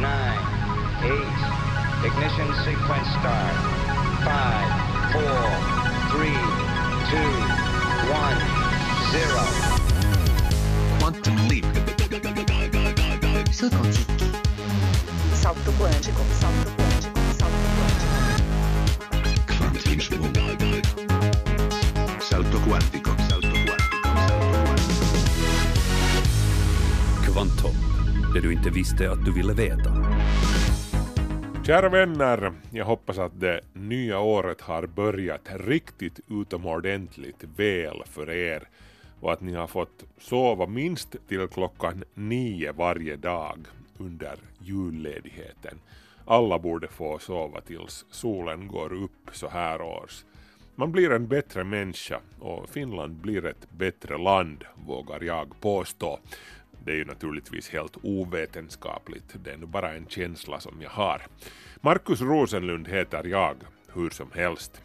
nine, eight. Ignition sequence start. Five, four, three, two, one, zero. Quantum leap. Saut quantique. Salto quântico, salto quântico, salto quântico. Quantismo. Salto quantico. Salto quantico. Salto quantico. Kvantum, det du inte visste att du ville veta. Kära vänner, jag hoppas att det nya året har börjat riktigt utomordentligt väl för er och att ni har fått sova minst till klockan nio varje dag under julledigheten. Alla borde få sova tills solen går upp så här års. Man blir en bättre människa och Finland blir ett bättre land, vågar jag påstå. Det är ju naturligtvis helt ovetenskapligt, det är nu bara en känsla som jag har. Markus Rosenlund heter jag, hur som helst.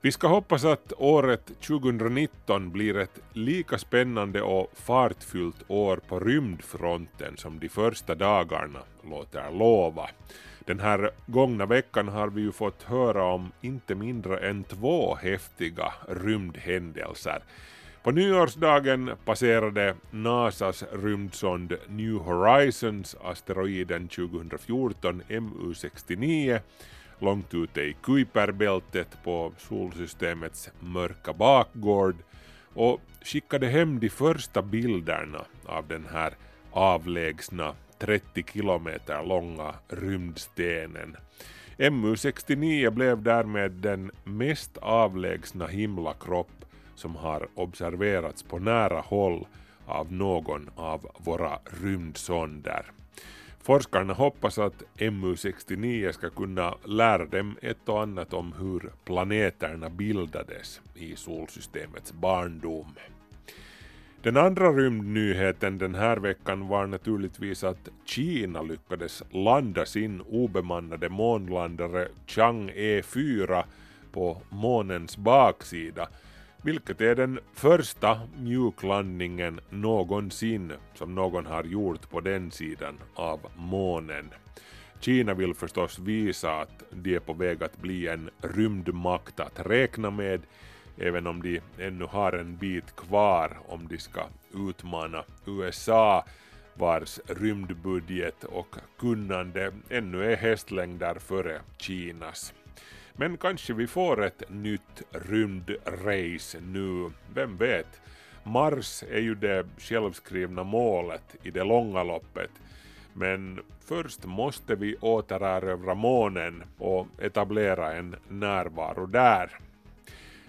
Vi ska hoppas att året 2019 blir ett lika spännande och fartfyllt år på rymdfronten som de första dagarna låter lova. Den här gångna veckan har vi ju fått höra om inte mindre än två häftiga rymdhändelser. På nyårsdagen passerade NASAs rymdsond New Horizons asteroiden 2014 MU69 långt ute i Kuiperbältet på solsystemets mörka bakgård och skickade hem de första bilderna av den här avlägsna 30 kilometer långa rymdstenen. MU69 blev därmed den mest avlägsna himlakropp som har observerats på nära håll av någon av våra rymdsonder. Forskarna hoppas att MU69 ska kunna lära dem ett och annat om hur planeterna bildades i solsystemets barndom. Den andra rymdnyheten den här veckan var naturligtvis att Kina lyckades landa sin obemannade månlandare Chang'e 4 på månens baksida vilket är den första mjuklandningen någonsin som någon har gjort på den sidan av månen. Kina vill förstås visa att de är på väg att bli en rymdmakt att räkna med, även om de ännu har en bit kvar om de ska utmana USA vars rymdbudget och kunnande ännu är hästlängder före Kinas. Men kanske vi får ett nytt rymdrace nu, vem vet? Mars är ju det självskrivna målet i det långa loppet. Men först måste vi återerövra månen och etablera en närvaro där.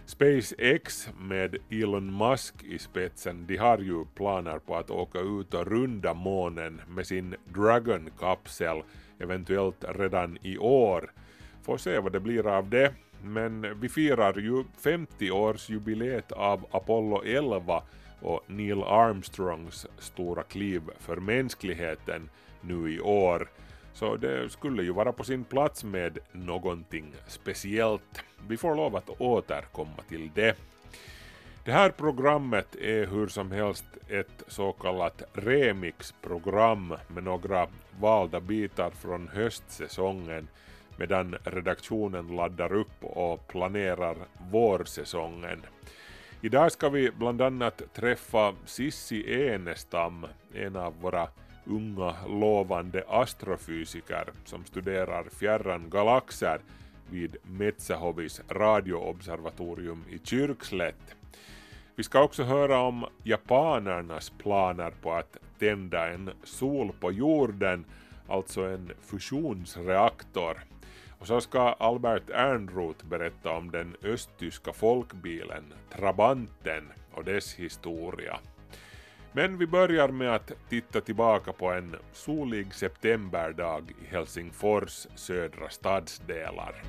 SpaceX med Elon Musk i spetsen, de har ju planer på att åka ut och runda månen med sin Dragon-kapsel, eventuellt redan i år Får se vad det blir av det. Men vi firar ju 50-årsjubileet av Apollo 11 och Neil Armstrongs stora kliv för mänskligheten nu i år. Så det skulle ju vara på sin plats med någonting speciellt. Vi får lov att återkomma till det. Det här programmet är hur som helst ett så kallat remixprogram med några valda bitar från höstsäsongen medan redaktionen laddar upp och planerar vårsäsongen. Idag ska vi bland annat träffa Sissi Enestam, en av våra unga lovande astrofysiker som studerar fjärran galaxer vid Metsähovis radioobservatorium i Kyrkslätt. Vi ska också höra om japanernas planer på att tända en sol på jorden, alltså en fusionsreaktor och så ska Albert Ernroth berätta om den östtyska folkbilen Trabanten och dess historia. Men vi börjar med att titta tillbaka på en solig septemberdag i Helsingfors södra stadsdelar.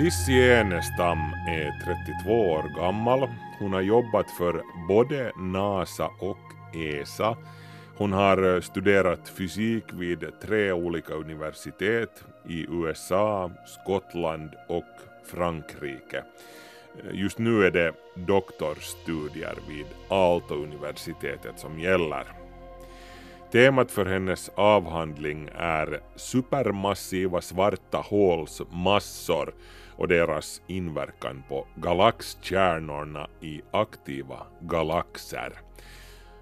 Sissi Enestam är 32 år gammal. Hon har jobbat för både NASA och ESA. Hon har eh, studerat fysik vid tre olika universitet i USA, Skottland och Frankrike. Eh, just nu är det doktorstudier vid Aalto-universitetet som gäller. Temat för hennes avhandling är supermassiva svarta håls massor och deras inverkan på galaxkärnorna i aktiva galaxer.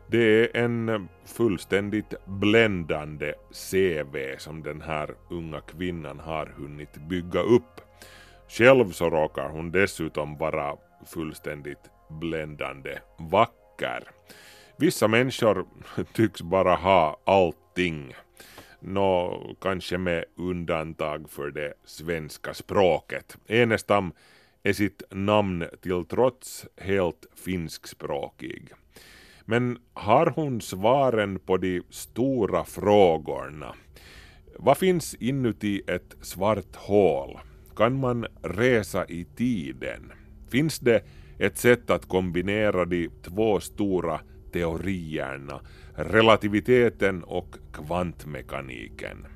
Det är en fullständigt bländande CV som den här unga kvinnan har hunnit bygga upp. Själv så råkar hon dessutom vara fullständigt bländande vacker. Vissa människor tycks bara ha allting. Nå, kanske med undantag för det svenska språket. Enestam är sitt namn till trots helt finskspråkig. Men har hon svaren på de stora frågorna? Vad finns inuti ett svart hål? Kan man resa i tiden? Finns det ett sätt att kombinera de två stora teorierna, relativiteten och kvantmekaniken?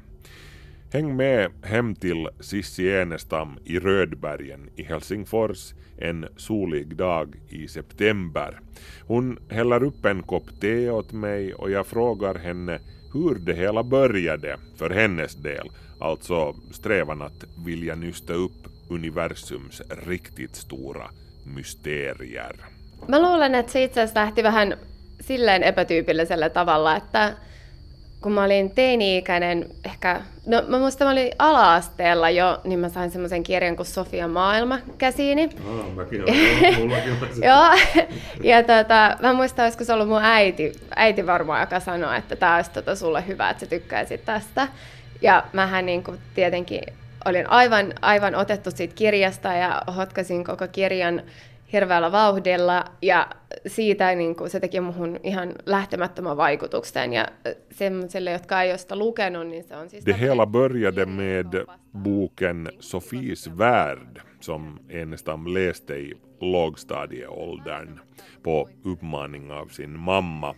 Häng med hem till Sissi Enestam i Rödbergen i Helsingfors en solig dag i september. Hon häller upp en kopp te åt mig och jag frågar henne hur det hela började för hennes del, alltså strävan att vilja nysta upp universums riktigt stora mysterier. Mä luulen, että se itse asiassa lähti vähän silleen epätyypillisellä tavalla, että kun mä olin teini-ikäinen, ehkä, no mä muistan, mä olin ala-asteella jo, niin mä sain semmoisen kirjan kuin Sofia maailma käsiini. Aa, mäkin olen. Joo, ja tota, mä muistan, olisiko se ollut mun äiti, äiti varmaan, joka sanoi, että tämä olisi tota sulle hyvä, että sä tykkäisit tästä. Ja mähän niin kuin tietenkin olin aivan, aivan otettu siitä kirjasta ja hotkasin koko kirjan hirveällä vauhdilla ja siitä niin kuin, se teki muhun ihan lähtemättömän vaikutuksen ja semmoiselle, jotka ei ole sitä lukenut, niin se on siis... Det hela började med boken Sofies värld som Enestam läste i lågstadieåldern på uppmaning av sin mamma.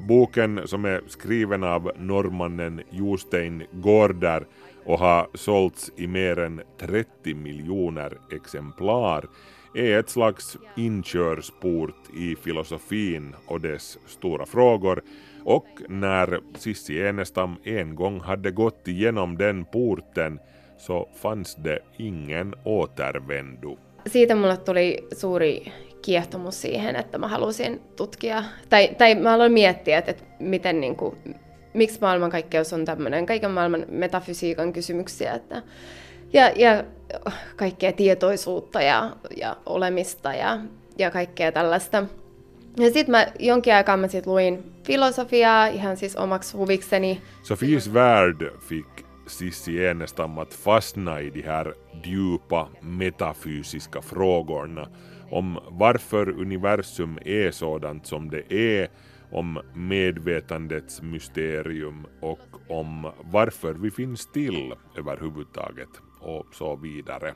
Boken som är skriven av norrmannen Jostein Gårder och har sålts i mer än 30 miljoner exemplar är ett slags inkörsport i filosofin och dess stora frågor och när Sissi Enestam en gång hade gått igenom den porten så fanns det ingen återvändo. Siitä mulle tuli suuri kiehtomus siihen, että mä halusin tutkia, tai, tai mä aloin miettiä, että, että miten niin kuin, miksi maailmankaikkeus on tämmöinen, kaiken maailman metafysiikan kysymyksiä, että, ja, ja kaikkea tietoisuutta ja, ja olemista ja, ja kaikkea tällaista. Ja sitten mä jonkin aikaa mä sit luin filosofiaa ihan siis omaksi huvikseni. Sofies värld fick Sissi Enestam att fastna i de här djupa metafysiska frågorna om varför universum är sådant som det är, om medvetandets mysterium och om varför vi finns till överhuvudtaget och så vidare.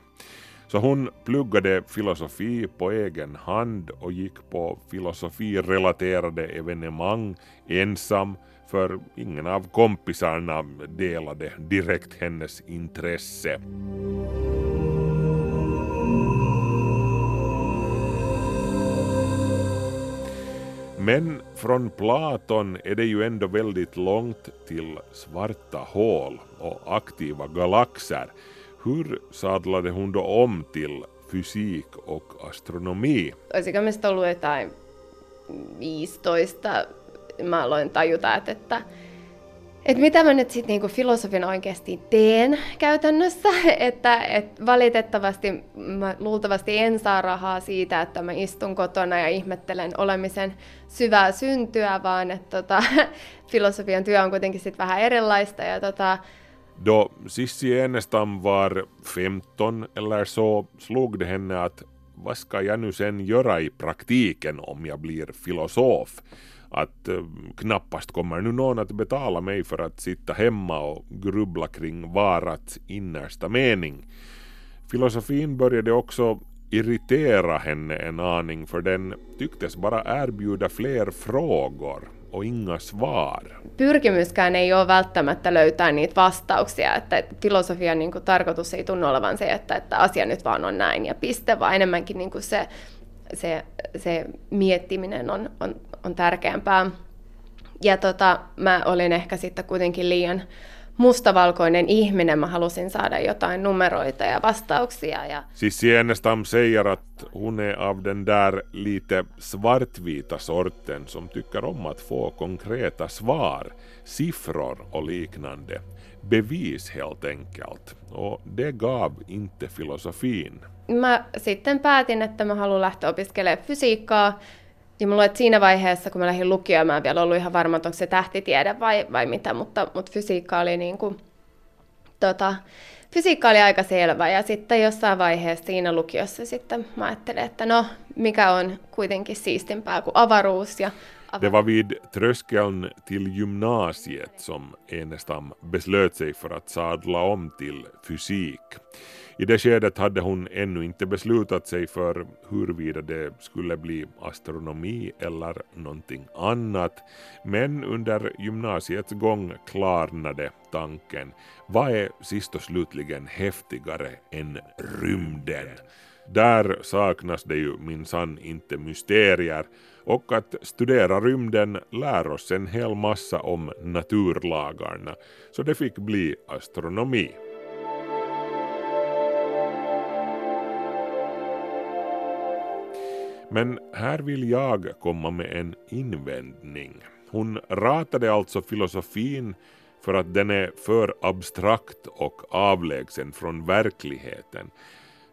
Så hon pluggade filosofi på egen hand och gick på filosofirelaterade evenemang ensam för ingen av kompisarna delade direkt hennes intresse. Men från Platon är det ju ändå väldigt långt till svarta hål och aktiva galaxer. Hur sadlade hon då om till fysik och astronomi? Olisiko meistä ollut jotain 15, mä aloin tajuta, että, että, että mitä mä nyt sitten niinku filosofin oikeasti teen käytännössä. Että, että valitettavasti mä luultavasti en saa rahaa siitä, että mä istun kotona ja ihmettelen olemisen syvää syntyä, vaan että tota, filosofian työ on kuitenkin sitten vähän erilaista. Ja tota, Då Sissi Enestam var 15 eller så slog det henne att vad ska jag nu sen göra i praktiken om jag blir filosof? Att eh, knappast kommer nu någon att betala mig för att sitta hemma och grubbla kring varats innersta mening. Filosofin började också irritera henne en aning för den tycktes bara erbjuda fler frågor och inga svar. Pyrkimyskään ei ole välttämättä löytää niitä vastauksia, että filosofian niin kuin, tarkoitus ei tunnu olevan se, että, että asia nyt vaan on näin ja piste, vaan enemmänkin niin kuin se, se, se miettiminen on, on, on tärkeämpää. Ja tota, mä olin ehkä sitten kuitenkin liian mustavalkoinen ihminen. Mä halusin saada jotain numeroita ja vastauksia. Ja... Siis Sienestam säger att hon är av den där lite svartvita sorten som tycker om att få konkreta svar, siffror och liknande. Bevis helt enkelt. Och det gav inte filosofin. Mä sitten päätin, että mä haluan lähteä opiskelemaan fysiikkaa. Ja mulla että siinä vaiheessa, kun mä lähdin lukioon, mä en vielä ollut ihan varma, että onko se tähtitiede vai, vai mitä, mutta, mutta fysiikka oli niin kuin, tota, fysiikka oli aika selvä. Ja sitten jossain vaiheessa siinä lukiossa sitten mä ajattelin, että no, mikä on kuitenkin siistimpää kuin avaruus. Ja Det var vid tröskeln till gymnasiet som Enestam beslöt sig för att sadla om till fysik. I det skedet hade hon ännu inte beslutat sig för huruvida det skulle bli astronomi eller någonting annat, men under gymnasiets gång klarnade tanken. Vad är sist och slutligen häftigare än rymden? Där saknas det ju minsann inte mysterier och att studera rymden lär oss en hel massa om naturlagarna, så det fick bli astronomi. Men här vill jag komma med en invändning. Hon ratade alltså filosofin för att den är för abstrakt och avlägsen från verkligheten.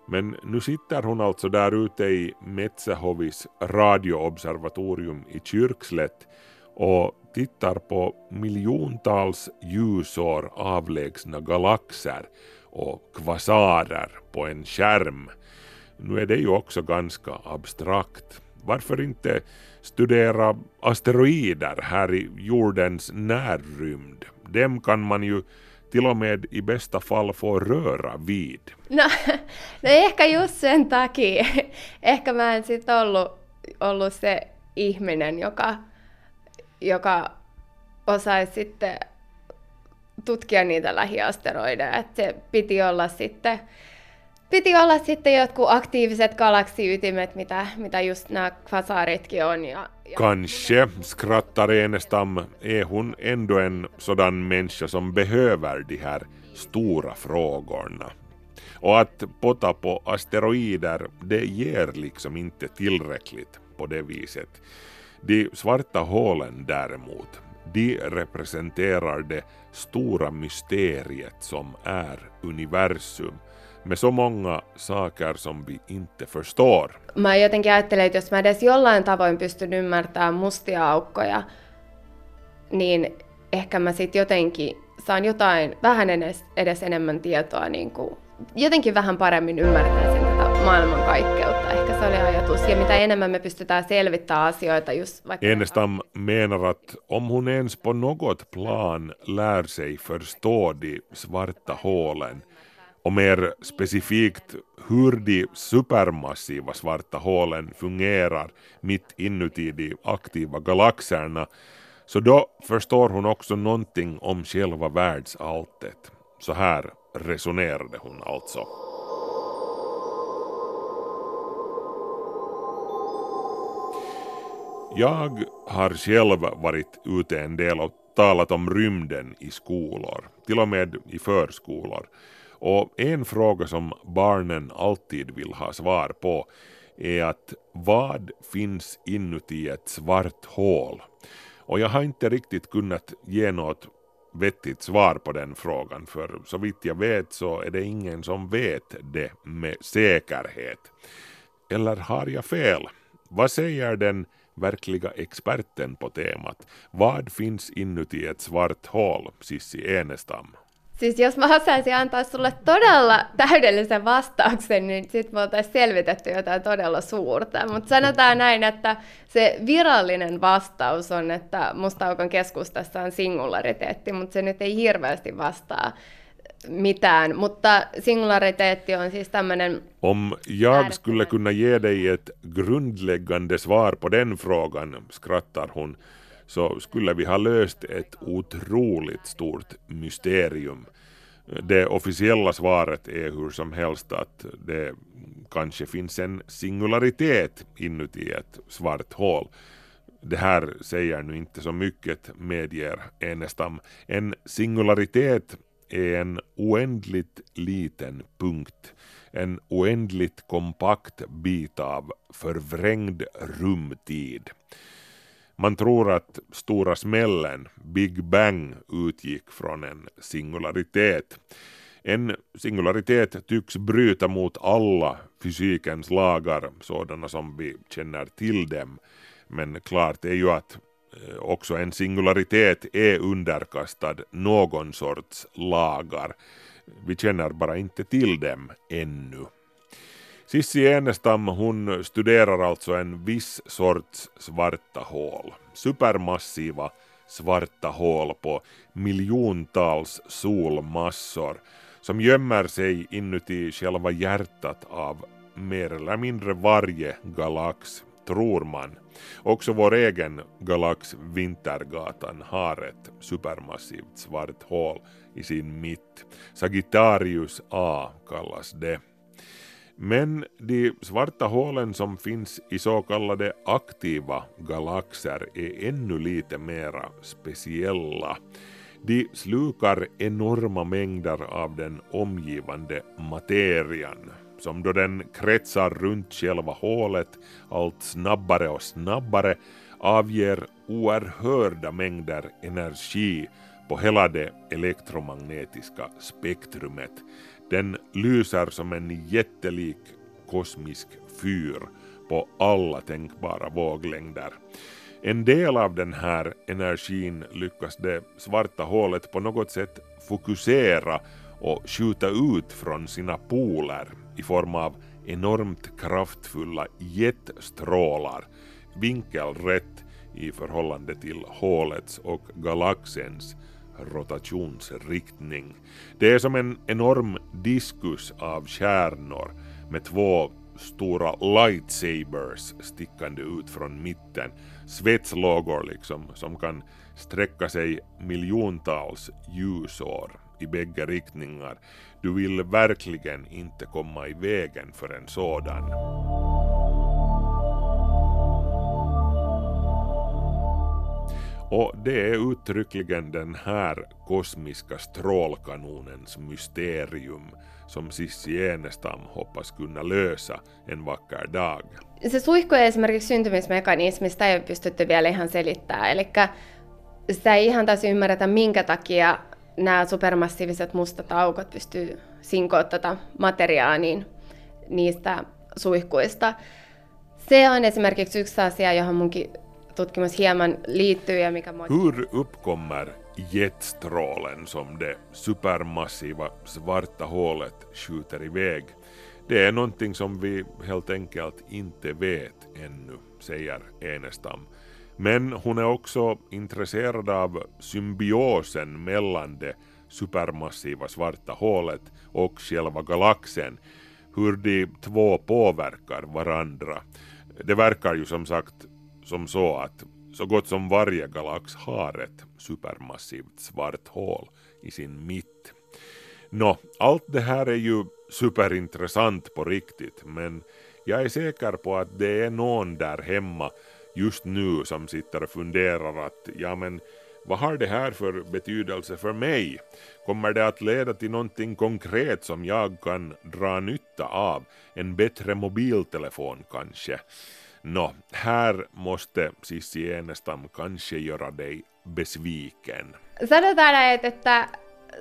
Men nu sitter hon alltså där ute i Metsähovis radioobservatorium i Kyrkslätt och tittar på miljontals ljusår avlägsna galaxer och kvasarer på en skärm nu är det ju också ganska abstrakt. Varför inte studera asteroider här i jordens närrymd? Dem kan man ju till och med i bästa fall få röra vid. No, no ehkä just sen takia. Ehkä mä en sit ollut, ollut se ihminen, joka, joka osaisi sitten tutkia niitä lähiasteroideja. Että se piti olla sitten piti olla sitten jotkut aktiiviset galaksiytimet, mitä, mitä just nämä kvasaaritkin on. Ja, ja... Kanske, skrattar Enestam, är hon ändå en sådan människa som behöver de här stora frågorna. Och att potta på asteroider, det ger liksom inte tillräckligt på det viset. De svarta hålen däremot, de representerar det stora mysteriet som är universum med så många saker som vi inte förstår. Mä jotenkin ajattelen, että jos mä edes jollain tavoin pystyn ymmärtämään mustia aukkoja, niin ehkä mä sitten jotenkin saan jotain, vähän edes, edes enemmän tietoa, niin kuin, jotenkin vähän paremmin ymmärtäisin tätä maailmankaikkeutta. Ehkä se oli ajatus. Ja mitä enemmän me pystytään selvittämään asioita just vaikka... Enestam menar att om hon ens på något plan lär sig förstå de svarta hålen och mer specifikt hur de supermassiva svarta hålen fungerar mitt inuti de aktiva galaxerna, så då förstår hon också någonting om själva världsalltet. Så här resonerade hon alltså. Jag har själv varit ute en del och talat om rymden i skolor, till och med i förskolor. Och en fråga som barnen alltid vill ha svar på är att vad finns inuti ett svart hål? Och jag har inte riktigt kunnat ge något vettigt svar på den frågan för så vitt jag vet så är det ingen som vet det med säkerhet. Eller har jag fel? Vad säger den verkliga experten på temat? Vad finns inuti ett svart hål, Sissi Enestam? Siis jos mä osaisin antaa sulle todella täydellisen vastauksen, niin sit me oltaisiin selvitetty jotain todella suurta. Mutta sanotaan näin, että se virallinen vastaus on, että mustaukon keskustassa on singulariteetti, mutta se nyt ei hirveästi vastaa mitään, mutta singulariteetti on siis tämmöinen Om jag skulle kunna ge dig ett grundläggande svar på den frågan, skrattar hon, så skulle vi ha löst ett otroligt stort mysterium. Det officiella svaret är hur som helst att det kanske finns en singularitet inuti ett svart hål. Det här säger nu inte så mycket, medger Enestam. En singularitet är en oändligt liten punkt, en oändligt kompakt bit av förvrängd rumtid. Man tror att stora smällen, Big Bang, utgick från en singularitet. En singularitet tycks bryta mot alla fysikens lagar, sådana som vi känner till dem. Men klart är ju att eh, också en singularitet är underkastad någon sorts lagar. Vi känner bara inte till dem ännu. Sissi Enestam hon studerar alltså en viss sorts svarta hål. Supermassiva svarta hål på miljontals solmassor som gömmer sig inuti själva hjärtat av mer eller mindre varje galax, tror man. Också vår egen galax Vintergatan har ett supermassivt svart hål i sin mitt. Sagittarius A kallas det. Men de svarta hålen som finns i så kallade aktiva galaxer är ännu lite mera speciella. De slukar enorma mängder av den omgivande materian som då den kretsar runt själva hålet allt snabbare och snabbare avger oerhörda mängder energi på hela det elektromagnetiska spektrumet. Den lyser som en jättelik kosmisk fyr på alla tänkbara våglängder. En del av den här energin lyckas det svarta hålet på något sätt fokusera och skjuta ut från sina poler i form av enormt kraftfulla jetstrålar, vinkelrätt i förhållande till hålets och galaxens rotationsriktning. Det är som en enorm diskus av stjärnor med två stora lightsabers stickande ut från mitten. Svetslågor liksom som kan sträcka sig miljontals ljusår i bägge riktningar. Du vill verkligen inte komma i vägen för en sådan. Och det är uttryckligen den här kosmiska strålkanonens mysterium som Sissi Enestam hoppas kunna lösa en vacker dag. se suihkujen esimerkiksi syntymismekanismi, sitä ei ole pystytty vielä ihan selittämään. Eli sitä ei ihan täysin ymmärretä, minkä takia nämä supermassiiviset mustat aukot pystyy sinkoa tätä materiaa niin niistä suihkuista. Se on esimerkiksi yksi asia, johon munkin tutkimus hieman liittyy ja mikä Hur uppkommer jetstrålen som det supermassiva svarta hålet skjuter iväg? Det är någonting som vi helt enkelt inte vet ännu, säger Enestam. Men hon är också intresserad av symbiosen mellan det supermassiva svarta hålet och själva galaxen, hur de två påverkar varandra. Det verkar ju som sagt som så att så gott som varje galax har ett supermassivt svart hål i sin mitt. Nå, allt det här är ju superintressant på riktigt, men jag är säker på att det är någon där hemma just nu som sitter och funderar att ja men vad har det här för betydelse för mig? Kommer det att leda till någonting konkret som jag kan dra nytta av? En bättre mobiltelefon kanske? Nå, här måste Sissi Enestam kanske göra dig besviken. Sanotaan näin, että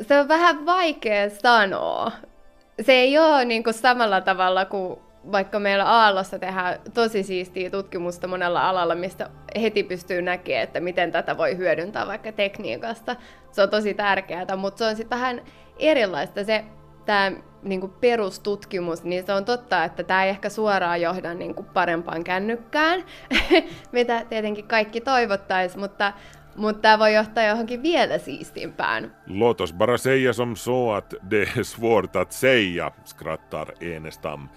se on vähän vaikea sanoa. Se ei ole niin kuin samalla tavalla kuin vaikka meillä Aallossa tehdään tosi siistiä tutkimusta monella alalla, mistä heti pystyy näkemään, että miten tätä voi hyödyntää vaikka tekniikasta. Se on tosi tärkeää, mutta se on sitten vähän erilaista. Se tämä niin perustutkimus, niin se on totta, että tämä ei ehkä suoraan johda niin kuin parempaan kännykkään, mitä tietenkin kaikki toivottaisi, mutta Mutta tämä voi johtaa johonkin vielä siistimpään. Låt oss bara säga som så att det är svårt att säga, skrattar Enestam.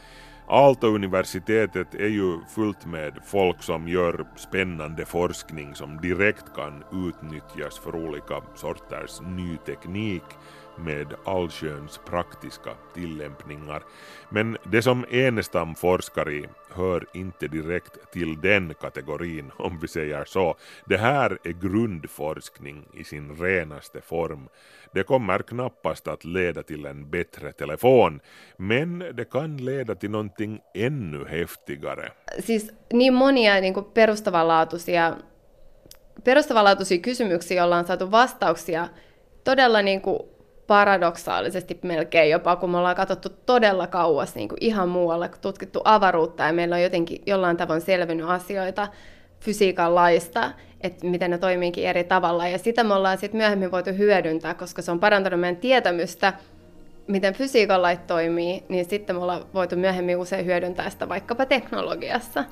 Aalto-universitetet är ju fullt med folk som gör spännande forskning som direkt kan utnyttjas för olika sorters ny teknik med allsköns praktiska tillämpningar. Men det som Enestam forskar i hör inte direkt till den kategorin om vi säger så. Det här är grundforskning i sin renaste form. Det kommer knappast att leda till en bättre telefon, men det kan leda till någonting ännu häftigare. Siis niin monia niin kuin perustavanlaatuisia, perustavanlaatuisia kysymyksiä, joilla on saatu vastauksia todella niin kuin paradoksaalisesti melkein jopa, kun me ollaan katsottu todella kauas niin kuin ihan muualle, tutkittu avaruutta ja meillä on jotenkin jollain tavoin selvinnyt asioita fysiikan laista, että miten ne toimiikin eri tavalla. Ja sitä me ollaan sitten myöhemmin voitu hyödyntää, koska se on parantanut meidän tietämystä, miten fysiikan lait toimii, niin sitten me ollaan voitu myöhemmin usein hyödyntää sitä vaikkapa teknologiassa.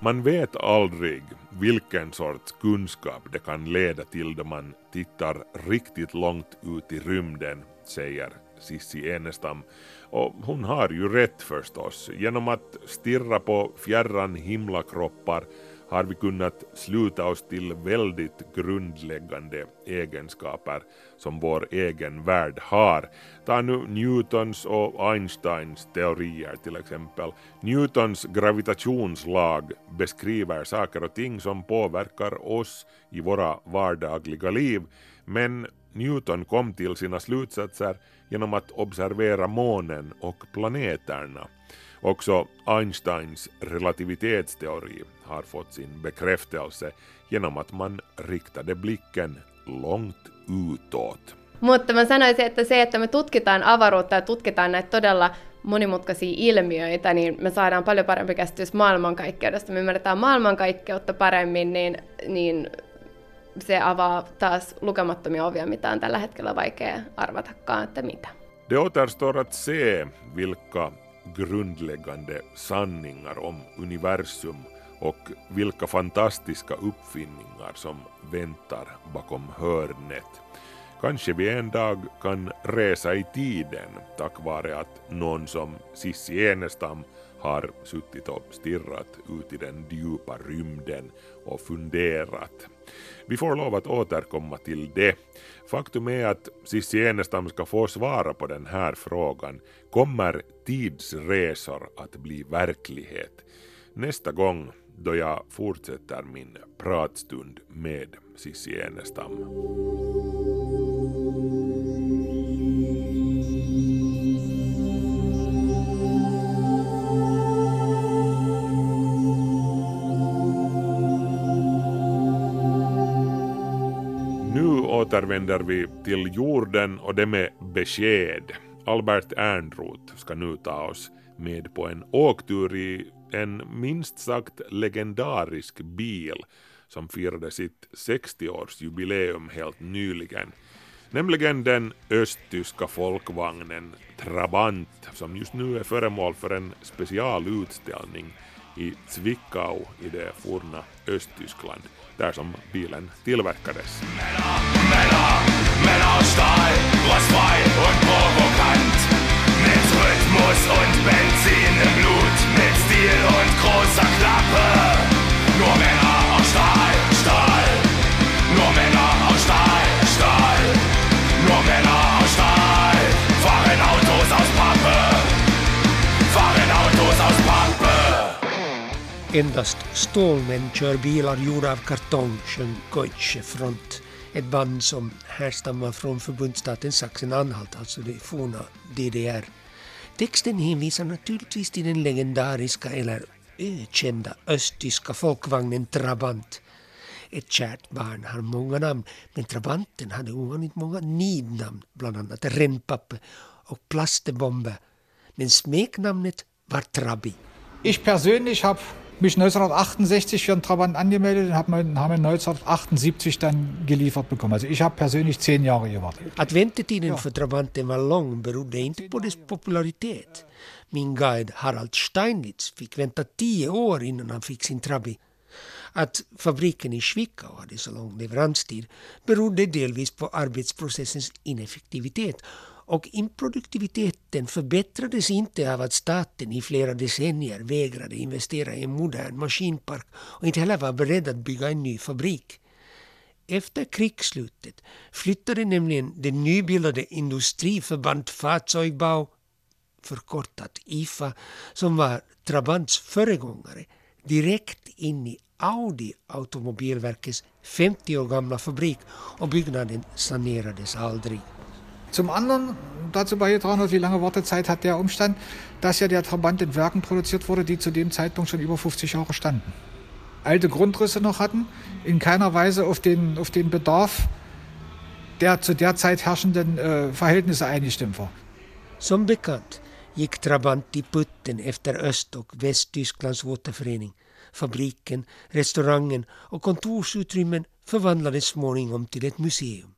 Man vet aldrig vilken sorts kunskap det kan leda till då man tittar riktigt långt ut i rymden, säger Sissi Enestam. Och hon har ju rätt förstås. Genom att stirra på fjärran himlakroppar har vi kunnat sluta oss till väldigt grundläggande egenskaper som vår egen värld har. Ta nu Newtons och Einsteins teorier till exempel. Newtons gravitationslag beskriver saker och ting som påverkar oss i våra vardagliga liv, men Newton kom till sina slutsatser genom att observera månen och planeterna. Också Einsteins relativitetsteori har fått sin bekräftelse genom att man riktade blicken långt utåt. Mutta mä sanoisin, että se, että me tutkitaan avaruutta ja tutkitaan näitä todella monimutkaisia ilmiöitä, niin me saadaan paljon parempi käsitys maailmankaikkeudesta. Me ymmärretään maailmankaikkeutta paremmin, niin, niin se avaa taas lukemattomia ovia, mitä on tällä hetkellä vaikea arvatakaan, että mitä. Det återstår att se vilka grundläggande sanningar om universum och vilka fantastiska uppfinningar som väntar bakom hörnet. Kanske vi en dag kan resa i tiden tack vare att någon som Sissi Enestam har suttit och stirrat ut i den djupa rymden och funderat. Vi får lov att återkomma till det. Faktum är att Cissi Enestam ska få svara på den här frågan. Kommer tidsresor att bli verklighet? Nästa gång då jag fortsätter min pratstund med Cissi Enestam. Nu återvänder vi till jorden och det med besked. Albert Ernroth ska nu ta oss med på en åktur i en minst sagt legendarisk bil som firade sitt 60-årsjubileum helt nyligen. Nämligen den östtyska folkvagnen Trabant som just nu är föremål för en specialutställning i Zwickau i det forna Östtyskland, där som bilen tillverkades. Männer, Männer aus Stahl, rostfrei und provokant. Mit Rhythmus und Benzin im Blut, mit Stil und großer Klappe. Nur Männer aus Stahl, Stahl. Nur Männer aus Stahl, Stahl. Nur Männer aus Stahl. Fahren Autos aus Pappe. Fahren Autos aus Pappe. Endast stålmän kör bilar gjorda av kartong, sjöng Goitsche Front. Ett band som härstammar från förbundsstaten Sachsen-Anhalt, alltså det forna DDR. Texten hänvisar naturligtvis till den legendariska eller ökända östtyska folkvagnen Trabant. Ett kärt barn har många namn, men Trabanten hade ovanligt många nidnamn, bland annat Rennpappe och Plastebombe. Men smeknamnet var Trabi. Ich persönlich habe mich 1968 für den Trabant angemeldet und habe ihn haben ihn 1978 dann geliefert bekommen. Also ich habe persönlich zehn Jahre gewartet. Att väntetiden för Trabanten var lång berodde inte på dess popularitet. Min guide Harald Steinitz fick vänta tio år innan han fick sin Trabi. Att fabriken i Zwickau hade så lång leveranstid berodde delvis på arbetsprocessens ineffektivitet och improduktiviteten förbättrades inte av att staten i flera decennier vägrade investera i en modern maskinpark och inte heller var beredd att bygga en ny fabrik. Efter krigsslutet flyttade nämligen det nybildade Industriförband Fahrzeugbau, förkortat IFA, som var Trabants föregångare, direkt in i Audi Automobilverkets 50 år gamla fabrik och byggnaden sanerades aldrig. Zum anderen dazu beigetragen hat, wie lange Wartezeit hat der Umstand, dass ja der Trabant in Werken produziert wurde, die zu dem Zeitpunkt schon über 50 Jahre standen. Alte Grundrisse noch hatten, in keiner Weise auf den, auf den Bedarf der zu der Zeit herrschenden äh, Verhältnisse eingestimmt war. Som bekant gick Trabant i putten efter Öst och Västtysklands återförening. Fabriken, restaurangen och kontorsutrymmen förvandlades småningom till ett museum.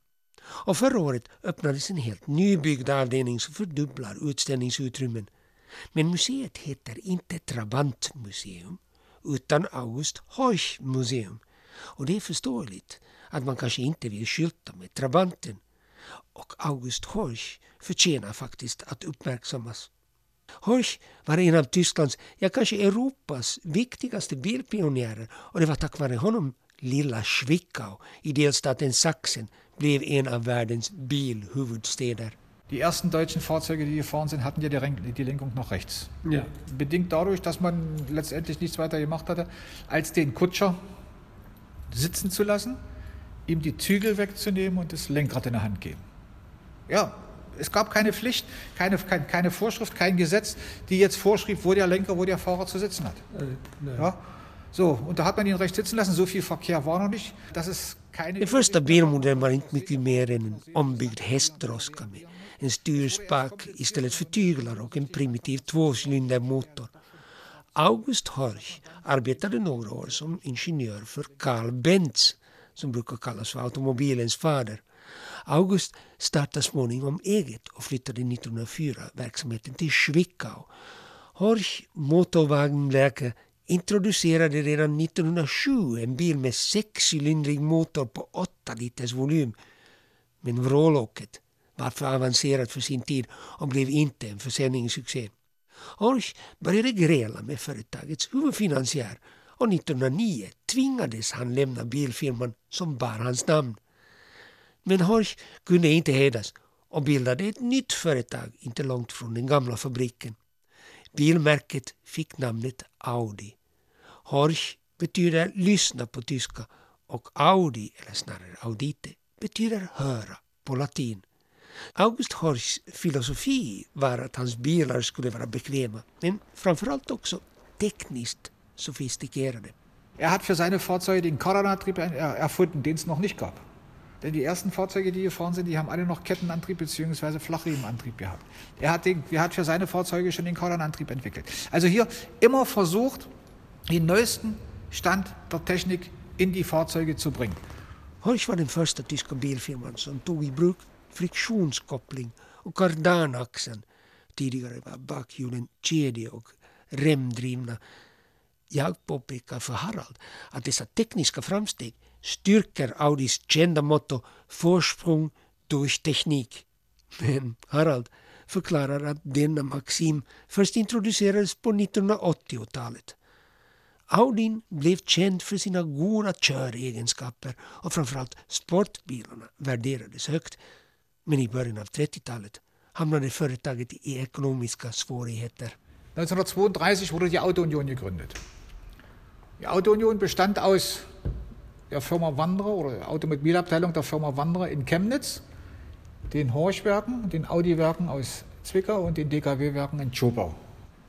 Och förra året öppnades en helt nybyggd avdelning som fördubblar utställningsutrymmen. Men museet heter inte Trabantmuseum utan August Horch museum. Och det är förståeligt att man kanske inte vill skylta med Trabanten. Och August Horch förtjänar faktiskt att uppmärksammas. Horch var en av Tysklands, ja kanske Europas viktigaste bilpionjärer och det var tack vare honom lilla Zwickau i delstaten Sachsen blev en av världens bilhuvudstäder. Die ersten deutschen Fahrzeuge, die gefahren sind, hatten ja die, die Lenkung noch rechts. Ja. Bedingt dadurch, dass man letztendlich nichts weiter gemacht hatte, als den Kutscher sitzen zu lassen, ihm die Zügel wegzunehmen und das Lenkrad in der Hand geben. Ja, es gab keine Pflicht, keine, kein, keine Vorschrift, kein Gesetz, die jetzt vorschrieb, wo der Lenker, wo der Fahrer zu sitzen hat. Ja? So, und da hat man ihn rechts sitzen lassen. So viel Verkehr war noch nicht. Das ist keine. Den första bilmodellen var inte mycket mer än en ombyggd hästdroska med en styrspak istället för tyglar och en primitiv tvåcylindermotor. August Horch arbetade några år som ingenjör för Carl Benz, som brukar kallas för automobilens fader. August startade småningom eget och flyttade 1904 verksamheten till Zwickau. Horch Motorwagenwerke introducerade redan 1907 en bil med sexcylindrig motor på 8 liters volym. Men vrålåket var för avancerat för sin tid och blev inte en försäljningssuccé. Horch började gräla med företagets huvudfinansiär och 1909 tvingades han lämna bilfirman som bar hans namn. Men Horch kunde inte hedas och bildade ett nytt företag inte långt från den gamla fabriken. Bilmärket fick namnet Audi. Horch betyder lyssna på tyska och Audi, eller snarare Audite, betyder höra på latin. August Horchs filosofi var att hans bilar skulle vara bekväma, men framförallt också tekniskt sofistikerade. Er hat für seine Fahrzeuge den Kardanantrieb er- erfunden, den es noch nicht gab. Denn die ersten Fahrzeuge, die gefahren sind, die haben alle noch Kettenantrieb bzw. Flachriemenantrieb gehabt. Er hat, den, er hat für seine Fahrzeuge schon den Kardanantrieb entwickelt. Also hier immer versucht, den neuesten Stand der Technik in die Fahrzeuge zu bringen. Horch var den första tyska bilfirman som tog i bruk friktionskoppling och kardanaxeln. Tidigare var bakhjulen kedje och remdrivna. Jag påpekar för Harald att dessa tekniska framsteg styrker Audis kända motto Vorsprung durch Technik. Men Harald förklarar att denna maxim först introducerades på 1980-talet. Audin blev känd för sina goda köregenskaper och framförallt sportbilarna värderades högt. Men i början av 30-talet hamnade företaget i ekonomiska svårigheter. 1932 wurde die Auto-Union gegründet. Die Auto-Union bestand aus der Firma Wanderer oder der Automobilabteilung der Firma Wanderer in Chemnitz, den Horchwerken, den Audi-Werken aus Zwickau und den DKW-Werken in Tschobau.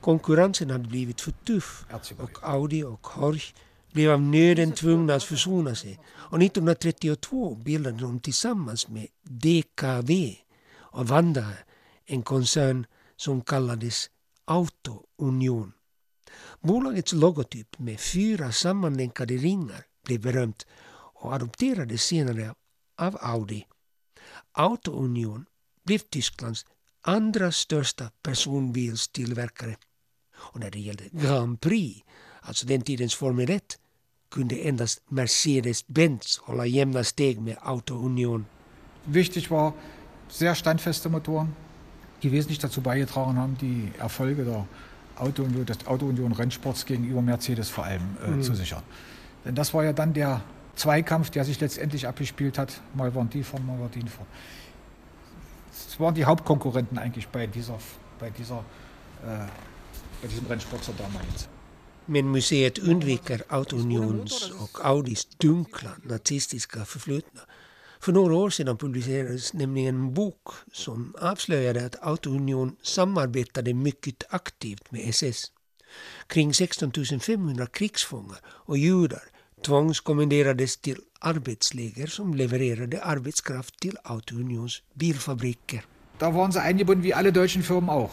Konkurrensen hade blivit för tuff och Audi och Horch blev av nöden tvungna att försona sig. Och 1932 bildade de tillsammans med DKV och Wanda en koncern som kallades Auto Union. Bolagets logotyp med fyra sammanlänkade ringar blev berömt och adopterades senare av Audi. Auto Union blev Tysklands andra största personbilstillverkare. Och när det gällde Grand Prix, alltså den tidens Formel 1, kunde endast Mercedes-Benz hålla jämna steg med Auto Union. Wichtig war sehr standfeste Motoren, die wesentlich dazu beigetragen haben, die Erfolge der Auto Union, des Auto Union Rennsports gegenüber Mercedes vor allem äh, Mhm. zu sichern. Denn das war ja dann der Zweikampf, der sich letztendlich abgespielt hat. Mal waren die vor, mal war die vor. Es waren die Hauptkonkurrenten eigentlich bei dieser, bei dieser, äh, bei diesem Rennsport damals. Men museet undviker Auto Unions och Audis dunkla nazistiska förflutna. För några år sedan publicerades nämligen en bok som avslöjade att Auto Union samarbetade mycket aktivt med SS. Kring 16 500 krigsfångar och judar tvångskommenderades till arbetsläger som levererade arbetskraft till Auto Unions bilfabriker. Da waren sie eingebunden wie alle deutschen Firmen auch.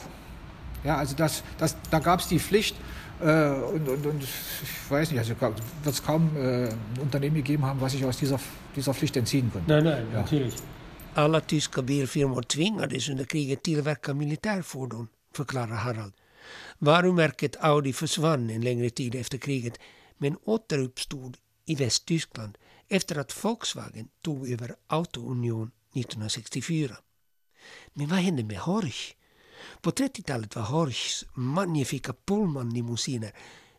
Ja, also das, das, da gab es die Pflicht äh, und, und, und ich weiß nicht, also wird es kaum äh, ein Unternehmen gegeben haben, was sich aus dieser, dieser Pflicht entziehen konnte. Nej, nej, Ja. naturligt. Alla tyska bilfirmor tvingades under kriget tillverka militärfordon, förklarar Harald. Varumärket Audi försvann en längre tid efter kriget men återuppstod i Västtyskland efter att Volkswagen tog över Auto Union 1964. Men vad hände med Horch? På 30-talet var Horchs magnifika Pullman-limousiner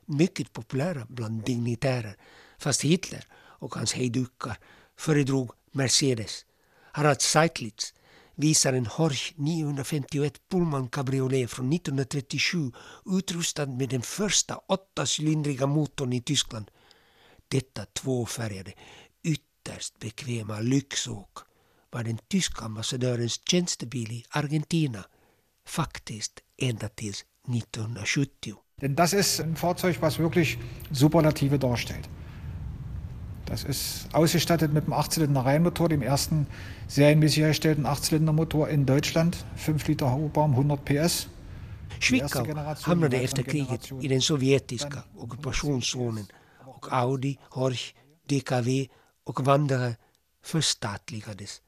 mycket populära bland dignitärer fast Hitler och hans hejdukar föredrog Mercedes. Harald Seitlitz visar en Horch 951 Pullman Cabriolet från 1937 utrustad med den första åttacylindriga motorn i Tyskland. Detta tvåfärgade, ytterst bekväma lyxåk var den tyska ambassadörens tjänstebil i Argentina faktiskt ända tills 1970. Denn das ist ein Fahrzeug, was wirklich Superlative darstellt. Das ist ausgestattet mit einem 8-Zylinder-Reihenmotor, dem ersten serienmäßig hergestellten 8-Zylinder-Motor in Deutschland, 5 Liter Hubraum, 100 PS. Schwickau hamnade efter kriget i den sovjetiska ockupationszonen och Audi, Horch, DKV och Wanderer förstatligades.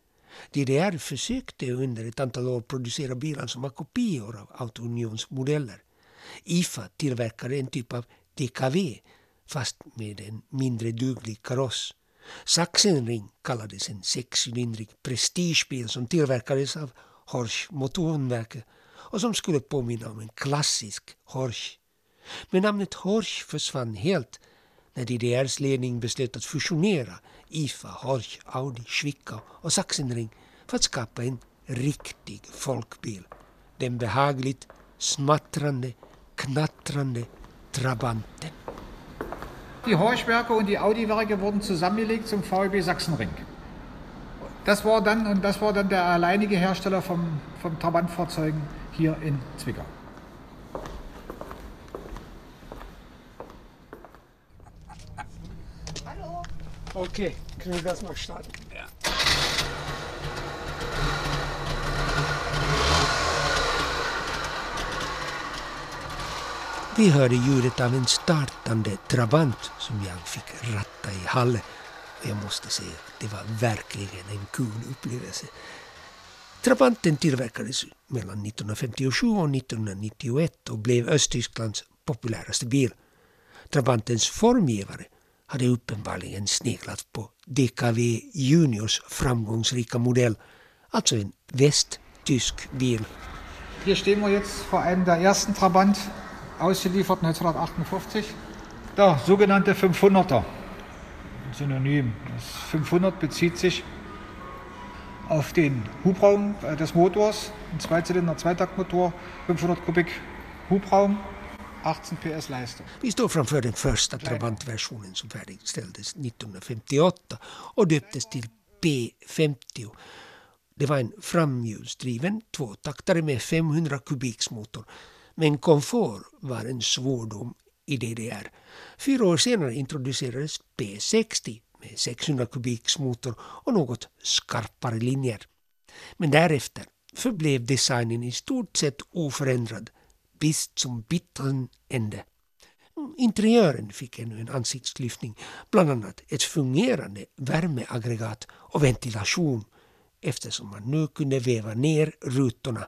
DDR försökte under ett antal år producera bilar som var kopior av Auto modeller. IFA tillverkade en typ av DKV fast med en mindre duglig kaross. Sachsenring kallades en sexcylindrig prestigebil som tillverkades av Horsch Motorenwerke och som skulle påminna om en klassisk Horsch. Men namnet Horsch försvann helt när DDRs ledning beslöt att fusionera IFA, Horch, Audi, Zwickau och Sachsenring för att skapa en riktig folkbil. Den behagligt smattrande, knattrande Trabanten. Die Horchwerke und die Audi-Werke wurden zusammengelegt zum VEB Sachsenring. Das war dann, und das war dann der alleinige Hersteller vom, vom Trabantfahrzeugen hier in Zwickau. Okej, knugas marstar. Vi hörde ljudet av en startande Trabant som jag fick ratta i Halle. Och jag måste säga att det var verkligen en kul upplevelse. Trabanten tillverkades mellan 1957 och 1991 och blev Östtysklands populäraste bil. Trabantens formgivare hade uppenbarligen sneglat på DKV Juniors framgångsrika modell, alltså en västtysk bil. Hier stehen wir jetzt vor einem der ersten Trabant, ausgeliefert 1958. Der sogenannte 500er, ein Synonym. Das 500 bezieht sich auf den Hubraum äh, des Motors, ein Zweizylinder Zweitaktmotor, 500 Kubik Hubraum, 18 PS Leistung. Vi står framför den första Trabant-versionen som färdigställdes 1958 och döptes till P50. Det var en framhjulsdriven tvåtaktare med 500 kubiks motor. Men komfort var en svordom i DDR. Fyra år senare introducerades P60 med 600 kubiks motor och något skarpare linjer. Men därefter förblev designen i stort sett oförändrad bis zum bitteren Ende. Interiören fick ännu en ansiktslyftning, bland annat ett fungerande värmeaggregat och ventilation eftersom man nu kunde väva ner rutorna.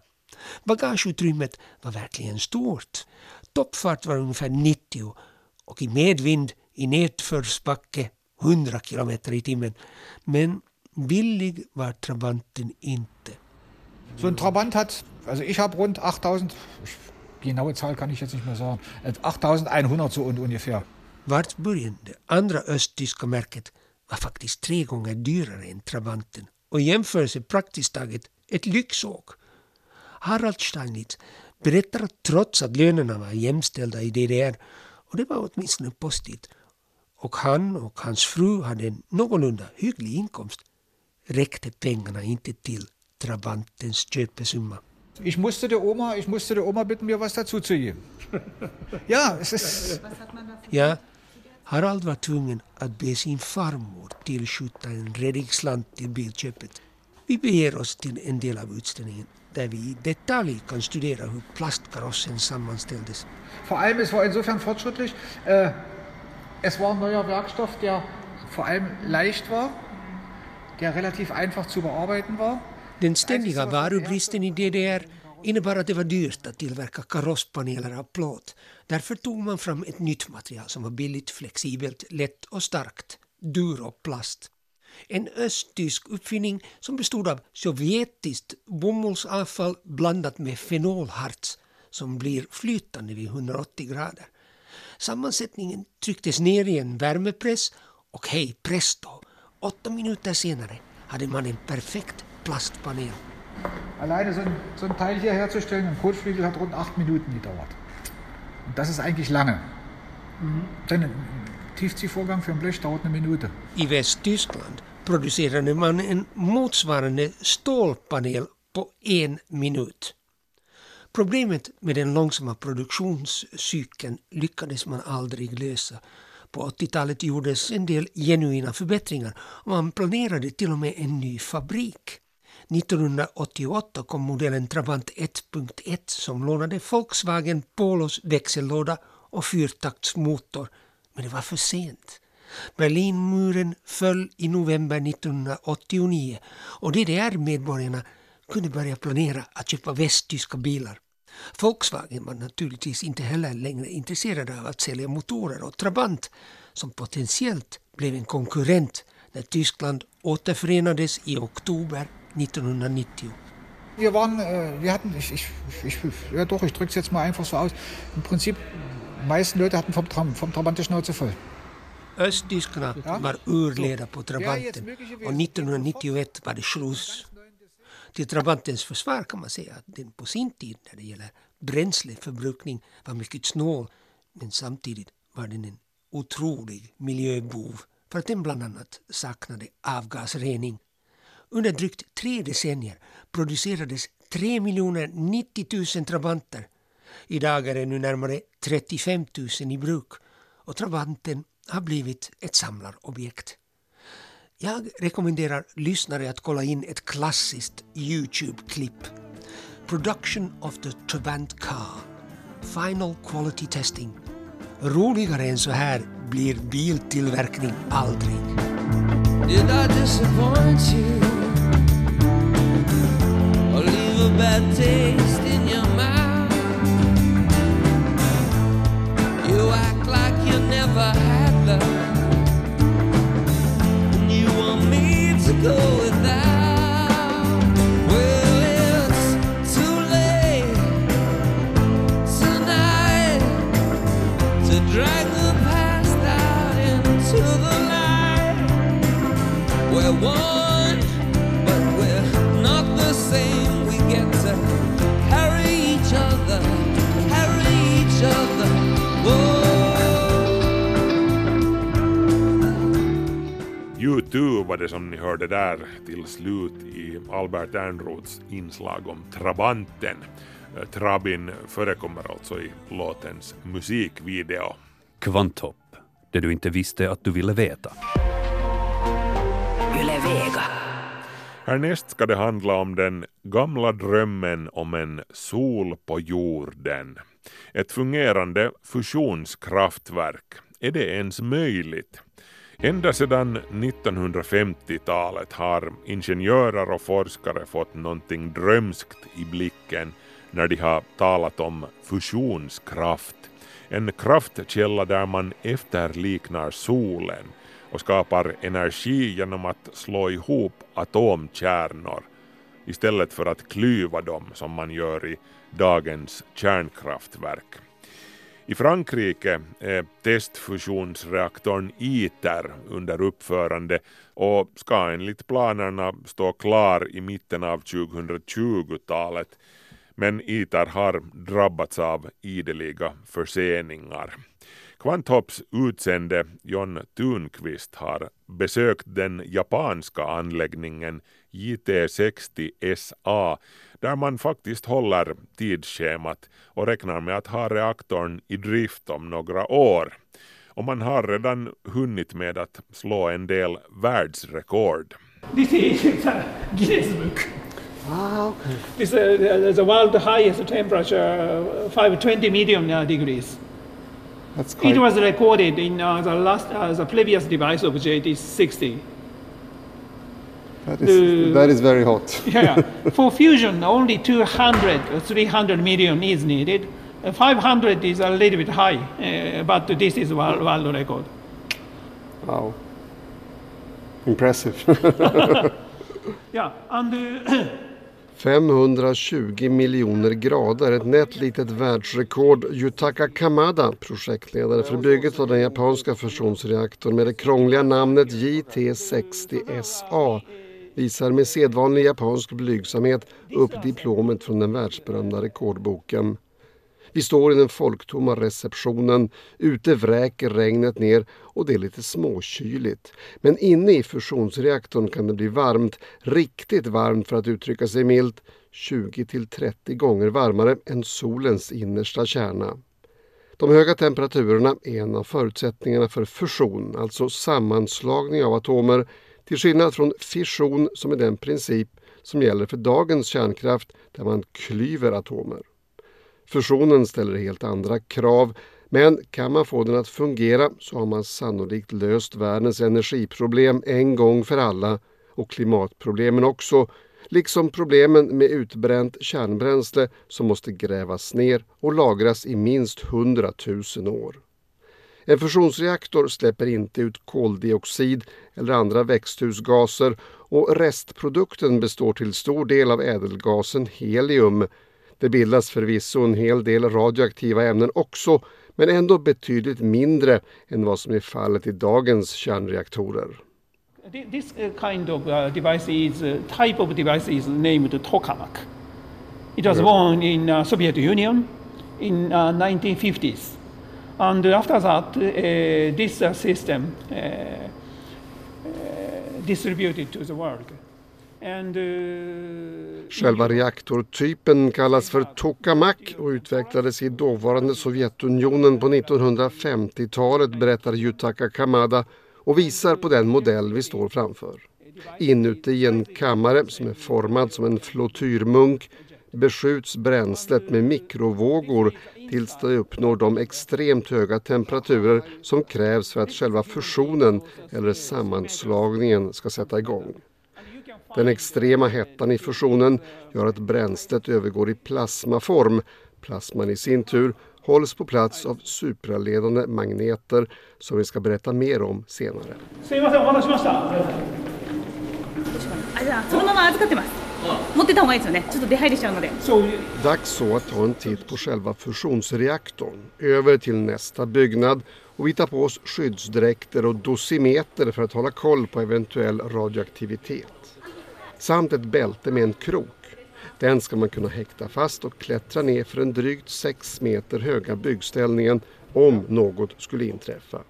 Bagageutrymmet var verkligen stort. Toppfart var ungefär 90 och i medvind i nedförsbacke 100 kilometer i timmen. Men billig var Trabanten inte. So ein Trabant hat, also ich habe rund 8000, ich- genaue Zahl kann ich jetzt nicht mehr sagen, äh, 8100 so und ungefähr. Vartburgen, det andra östtyska märket, var faktiskt tre gånger dyrare än Trabanten och i jämförelse praktiskt taget ett lyxåk. Harald Steinitz berättar att trots att lönerna var jämställda i DDR, och det var åtminstone postigt, och han och hans fru hade en någorlunda hygglig inkomst, räckte pengarna inte till Trabantens köpesumma. Ich musste der Oma, ich musste der Oma bitten, mir was dazu zu geben. Ja, es ist. Ja, Harald var tvungen att be sin farmor tillskjuta en redig slant till bilköpet. Vi beger oss till en del av utställningen där vi i detalj kan studera hur plastkarossen sammanställdes. Vor allem, es war insofern fortschrittlich. Äh, es war ein neuer Werkstoff, der vor allem leicht war, der relativ einfach zu bearbeiten war. Den ständiga varubristen i DDR innebar att det var dyrt att tillverka karosspaneler av plåt. Därför tog man fram ett nytt material som var billigt, flexibelt, lätt och starkt. Duroplast. En östtysk uppfinning som bestod av sovjetiskt bomullsavfall blandat med fenolharts som blir flytande vid 180 grader. Sammansättningen trycktes ner i en värmepress och hej presto, åtta minuter senare hade man en perfekt plastpanel. Alleine so ein, so ein Teil hier herzustellen, ein Kotflügel hat rund acht Minuten gedauert. Und das ist eigentlich lange. Denn ein Tiefziehvorgang für ein Blech dauert eine Minute. I Västtyskland producerade man en motsvarande stålpanel på en minut. Problemet med den långsamma produktionscykeln lyckades man aldrig lösa. På 80-talet gjordes en del genuina förbättringar och man planerade till och med en ny fabrik. 1988 kom modellen Trabant 1.1 som lånade Volkswagen Polos växellåda och fyrtaktsmotor. Men det var för sent. Berlinmuren föll i november 1989 och DDR-medborgarna kunde börja planera att köpa västtyska bilar. Volkswagen var naturligtvis inte heller längre intresserade av att sälja motorer och Trabant som potentiellt blev en konkurrent när Tyskland återförenades i oktober 1990. Wir waren, äh, wir hatten, ich, ich, ich, ja doch, ich drücke es jetzt mal einfach so aus. Im Prinzip, die meisten Leute hatten vom, Tram, vom Trabant die Schnauze voll. Östtyskarna Ja. var urleda på Trabanten och 1991 var det Schluss. Till Trabantens försvar kan man säga att den på sin tid när det gäller bränsleförbrukning var mycket snål men samtidigt var den en otrolig miljöbov för att den bland annat saknade avgasrening. Under drygt tre decennier producerades 3 90 000 Trabanter. Idag är det nu närmare 35 000 i bruk och Trabanten har blivit ett samlarobjekt. Jag rekommenderar lyssnare att kolla in ett klassiskt Youtube-klipp. Production of the Trabant Car. Final Quality Testing. Roligare än så här blir biltillverkning aldrig. Did I disappoint you? Bad taste in your mouth? You act like you never had love. And you want me to go without. Well, it's too late tonight to drag the past out into the night. We're one, U2 var det som ni hörde där till slut i Albert Ernroths inslag om Trabanten. Eh, Trabin förekommer alltså i låtens musikvideo. Kvanthopp, det du inte visste att du ville veta. Yle Vega. Härnäst ska det handla om den gamla drömmen om en sol på jorden. Ett fungerande fusionskraftverk. Är det ens möjligt? Ända sedan 1950-talet har ingenjörer och forskare fått någonting drömskt i blicken när de har talat om fusionskraft. En kraftkälla där man efterliknar solen och skapar energi genom att slå ihop atomkärnor istället för att klyva dem som man gör i dagens kärnkraftverk. I Frankrike är testfusionsreaktorn ITER under uppförande och ska enligt planerna stå klar i mitten av 2020-talet. Men ITER har drabbats av ideliga förseningar. Kvanthopps utsände John Thunqvist har besökt den japanska anläggningen JT60SA där man faktiskt håller tidsschemat och räknar med att ha reaktorn i drift om några år. Och man har redan hunnit med att slå en del världsrekord. This is Guinness Book. This is the world highest temperature, uh, 520 million degrees. That's It quite, was recorded in uh, the last, uh, the previous device of JT60. That, is, the- that is very hot. yeah. For fusion, only 200 or 300 million is needed. Uh, 500 is a little bit high, uh, but this is world, world record. Wow. Impressive. Yeah, and uh, 520 miljoner grader, ett nätt litet världsrekord. Yutaka Kamada, projektledare för bygget av den japanska fusionsreaktorn med det krångliga namnet JT60SA, visar med sedvanlig japansk blygsamhet upp diplomet från den världsberömda rekordboken. Vi står i den folktomma receptionen, ute vräker regnet ner och det är lite småkyligt. Men inne i fusionsreaktorn kan det bli varmt, riktigt varmt för att uttrycka sig milt, 20 till 30 gånger varmare än solens innersta kärna. De höga temperaturerna är en av förutsättningarna för fusion, alltså sammanslagning av atomer, till skillnad från fission som är den princip som gäller för dagens kärnkraft där man klyver atomer. Fusionen ställer helt andra krav, men kan man få den att fungera så har man sannolikt löst världens energiproblem en gång för alla och klimatproblemen också, liksom problemen med utbränt kärnbränsle som måste grävas ner och lagras i minst 100 000 år. En fusionsreaktor släpper inte ut koldioxid eller andra växthusgaser och restprodukten består till stor del av ädelgasen helium. Det bildas förvisso en hel del radioaktiva ämnen också men ändå betydligt mindre än vad som är fallet i dagens kärnreaktorer. thi- this uh, kind of uh, device is uh, type of device is named tokamak. It was born in Soviet Union in uh, 1950s, and after that, uh, this uh, system uh, distributed to the world. And Själva reaktortypen kallas för tokamak och utvecklades i dåvarande Sovjetunionen på 1950-talet berättar Yutaka Kamada och visar på den modell vi står framför. Inuti en kammare som är formad som en flottyrmunk beskjuts bränslet med mikrovågor tills det uppnår de extremt höga temperaturer som krävs för att själva fusionen eller sammanslagningen ska sätta igång. Den extrema hettan i fusionen gör att bränslet övergår i plasmaform. Plasman i sin tur hålls på plats av supraledande magneter som vi ska berätta mer om senare. すいませんお待たせしました。あじゃあそのまま預かってます持ってた方がいいですよねちょっと出入りしちゃうので Dags så att ta en titt på själva fusionsreaktorn. Över till nästa byggnad och vi tar på oss skyddsdräkter och dosimeter för att hålla koll på eventuell radioaktivitet. Samt ett bälte med en krok. Den ska man kunna häkta fast och klättra ner för den drygt 6 meter höga byggställningen om något skulle inträffa.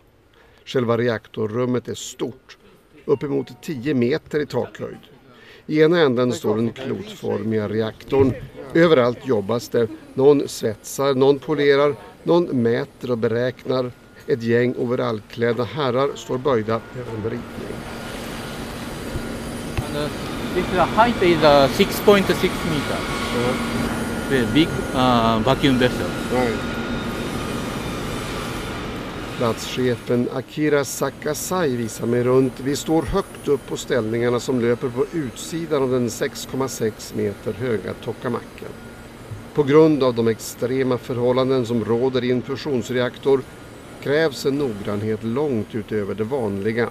Själva reaktorrummet är stort, uppemot 10 meter i takhöjd. I ena änden står den klotformiga reaktorn. Överallt jobbas det. Någon svetsar, någon polerar, någon mäter och beräknar. Ett gäng overallklädda herrar står böjda över en ritning. And uh, this height is uh, 6.6 meters. So the big uh, vacuum vessel. Platschefen Akira Sakasai visar mig runt. Vi står högt upp på ställningarna som löper på utsidan av den 6,6 meter höga tokamacken. På grund av de extrema förhållanden som råder i en fusionsreaktor krävs en noggrannhet långt utöver det vanliga.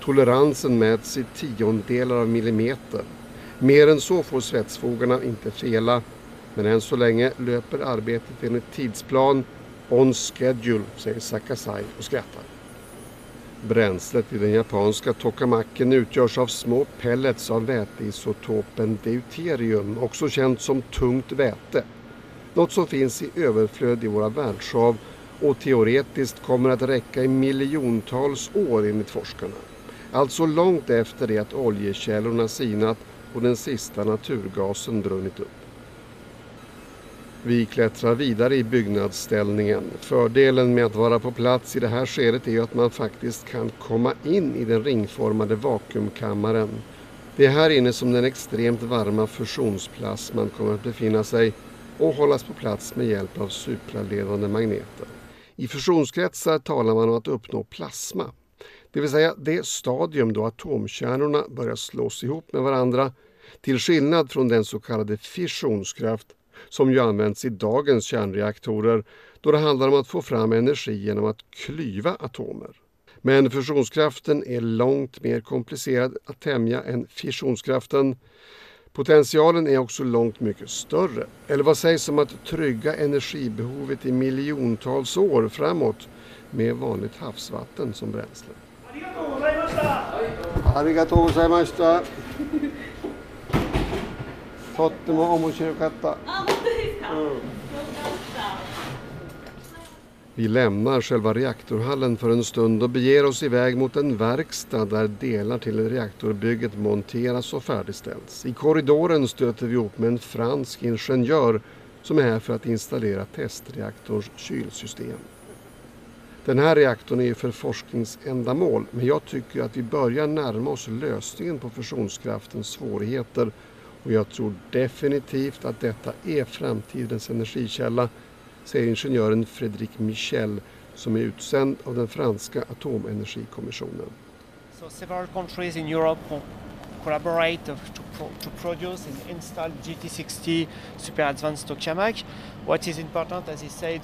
Toleransen mäts i tiondelar av millimeter. Mer än så får svetsfogarna inte fela. Men än så länge löper arbetet enligt tidsplan on schedule, säger Sakasai och skrattar. Bränslet i den japanska tokamaken utgörs av små pellets av väteisotopen deuterium, också känt som tungt väte. Något som finns i överflöd i våra världshav och teoretiskt kommer att räcka i miljontals år enligt forskarna. Alltså långt efter det att oljekällorna sinat och den sista naturgasen brunnit upp. Vi klättrar vidare i byggnadsställningen. Fördelen med att vara på plats i det här skedet är ju att man faktiskt kan komma in i den ringformade vakuumkammaren. Det är här inne som den extremt varma fusionsplasman kommer att befinna sig och hållas på plats med hjälp av supraledande magneter. I fusionskretsar talar man om att uppnå plasma, det vill säga det stadium då atomkärnorna börjar slås ihop med varandra till skillnad från den så kallade fissionskraft som ju används i dagens kärnreaktorer då det handlar om att få fram energi genom att klyva atomer. Men fusionskraften är långt mer komplicerad att tämja än fissionskraften. Potentialen är också långt mycket större. Eller vad sägs om att trygga energibehovet i miljontals år framåt med vanligt havsvatten som bränsle? Arigatou gozaimashita. とっても面白かった。Vi lämnar själva reaktorhallen för en stund och beger oss iväg mot en verkstad där delar till reaktorbygget monteras och färdigställs. I korridoren stöter vi upp med en fransk ingenjör som är här för att installera testreaktorns kylsystem. Den här reaktorn är ju för forskningsändamål men jag tycker att vi börjar närma oss lösningen på fusionskraftens svårigheter och jag tror definitivt att detta är framtidens energikälla, säger ingenjören Frédéric Michel som är utsänd av den franska atomenergikommissionen. So several countries in Europe co- collaborate to, pro- to produce and install GT60 super advanced tokamak. What is important, as he said,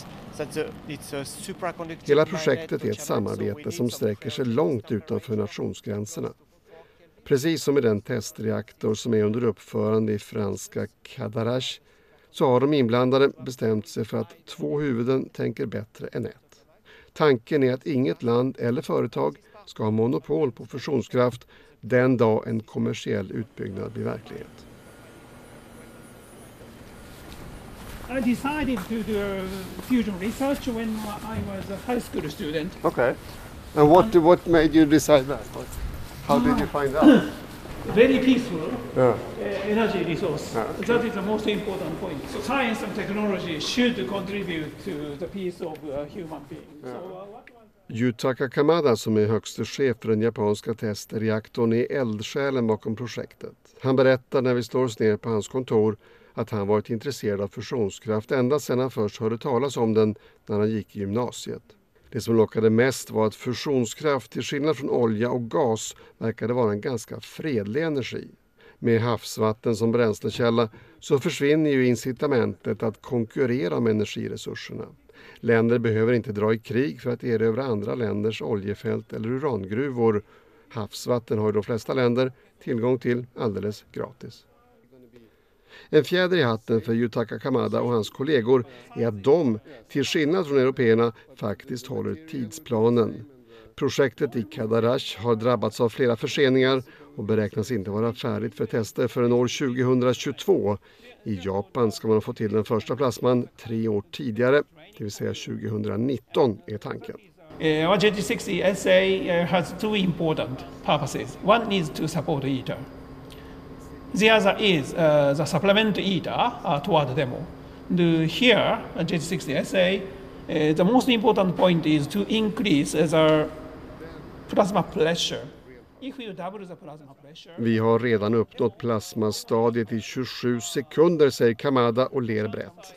Hela projektet är ett samarbete som sträcker sig långt utanför nationsgränserna. Precis som i den testreaktor som är under uppförande i franska Cadarache så har de inblandade bestämt sig för att två huvuden tänker bättre än ett. Tanken är att inget land eller företag ska ha monopol på fusionskraft den dag en kommersiell utbyggnad blir verklighet. I decided to do fusion research when I was a high school student. Okay. And what, what made you decide that? How did you find out? Very peaceful Yeah. uh, energy resource. Ah, okay. That is the most important point. So science and technology should contribute to the peace of uh, human beings. So, uh, Yutaka Kamada som är högste chef för den japanska testreaktorn är eldsjälen bakom projektet. Han berättar när vi slår oss ner på hans kontor att han varit intresserad av fusionskraft ända sedan han först hörde talas om den när han gick i gymnasiet. Det som lockade mest var att fusionskraft till skillnad från olja och gas verkade vara en ganska fredlig energi. Med havsvatten som bränslekälla så försvinner ju incitamentet att konkurrera om energiresurserna. Länder behöver inte dra i krig för att erövra andra länders oljefält eller urangruvor. Havsvatten har ju de flesta länder tillgång till alldeles gratis. En fjäder i hatten för Yutaka Kamada och hans kollegor är att de, till skillnad från européerna, faktiskt håller tidsplanen. Projektet i Kadarash har drabbats av flera förseningar och beräknas inte vara färdigt för tester förrän år 2022. I Japan ska man ha fått till den första plasman tre år tidigare, det vill säga 2019 är tanken. Uh, our JT60 SA uh, eh, has two important purposes. One is to support ITER. The other is uh, the supplement ITER uh, uh toward demo. The, here, uh, JT60 essay, uh, the most important point is to increase uh, the plasma pressure, Vi har redan uppnått plasmastadiet i 27 sekunder, säger Kamada och ler brett.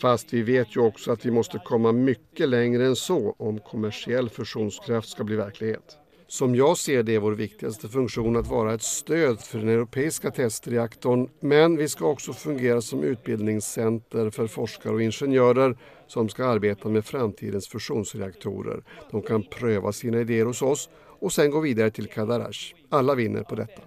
Fast vi vet ju också att vi måste komma mycket längre än så om kommersiell fusionskraft ska bli verklighet. Som jag ser det är vår viktigaste funktion att vara ett stöd för den europeiska testreaktorn men vi ska också fungera som utbildningscenter för forskare och ingenjörer som ska arbeta med framtidens fusionsreaktorer. De kan pröva sina idéer hos oss och sen gå vidare till Kadarash. Alla vinner på detta.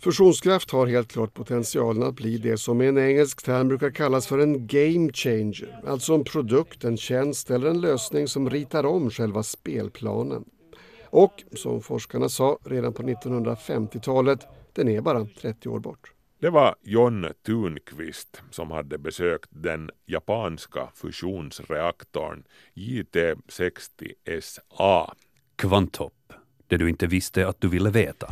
Fusionskraft har helt klart potentialen att bli det som med en engelsk term brukar kallas för en game changer. Alltså en produkt, en tjänst eller en lösning som ritar om själva spelplanen. Och som forskarna sa redan på 1950-talet, den är bara 30 år bort. Det var John Thunqvist som hade besökt den japanska fusionsreaktorn JT60SA. Kvanthopp, det du inte visste att du ville veta.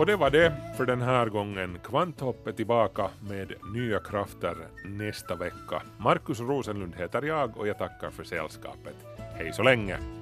Och det var det för den här gången. Kvanthopp är tillbaka med nya krafter nästa vecka. Markus Rosenlund heter jag och jag tackar för sällskapet. Hej så länge!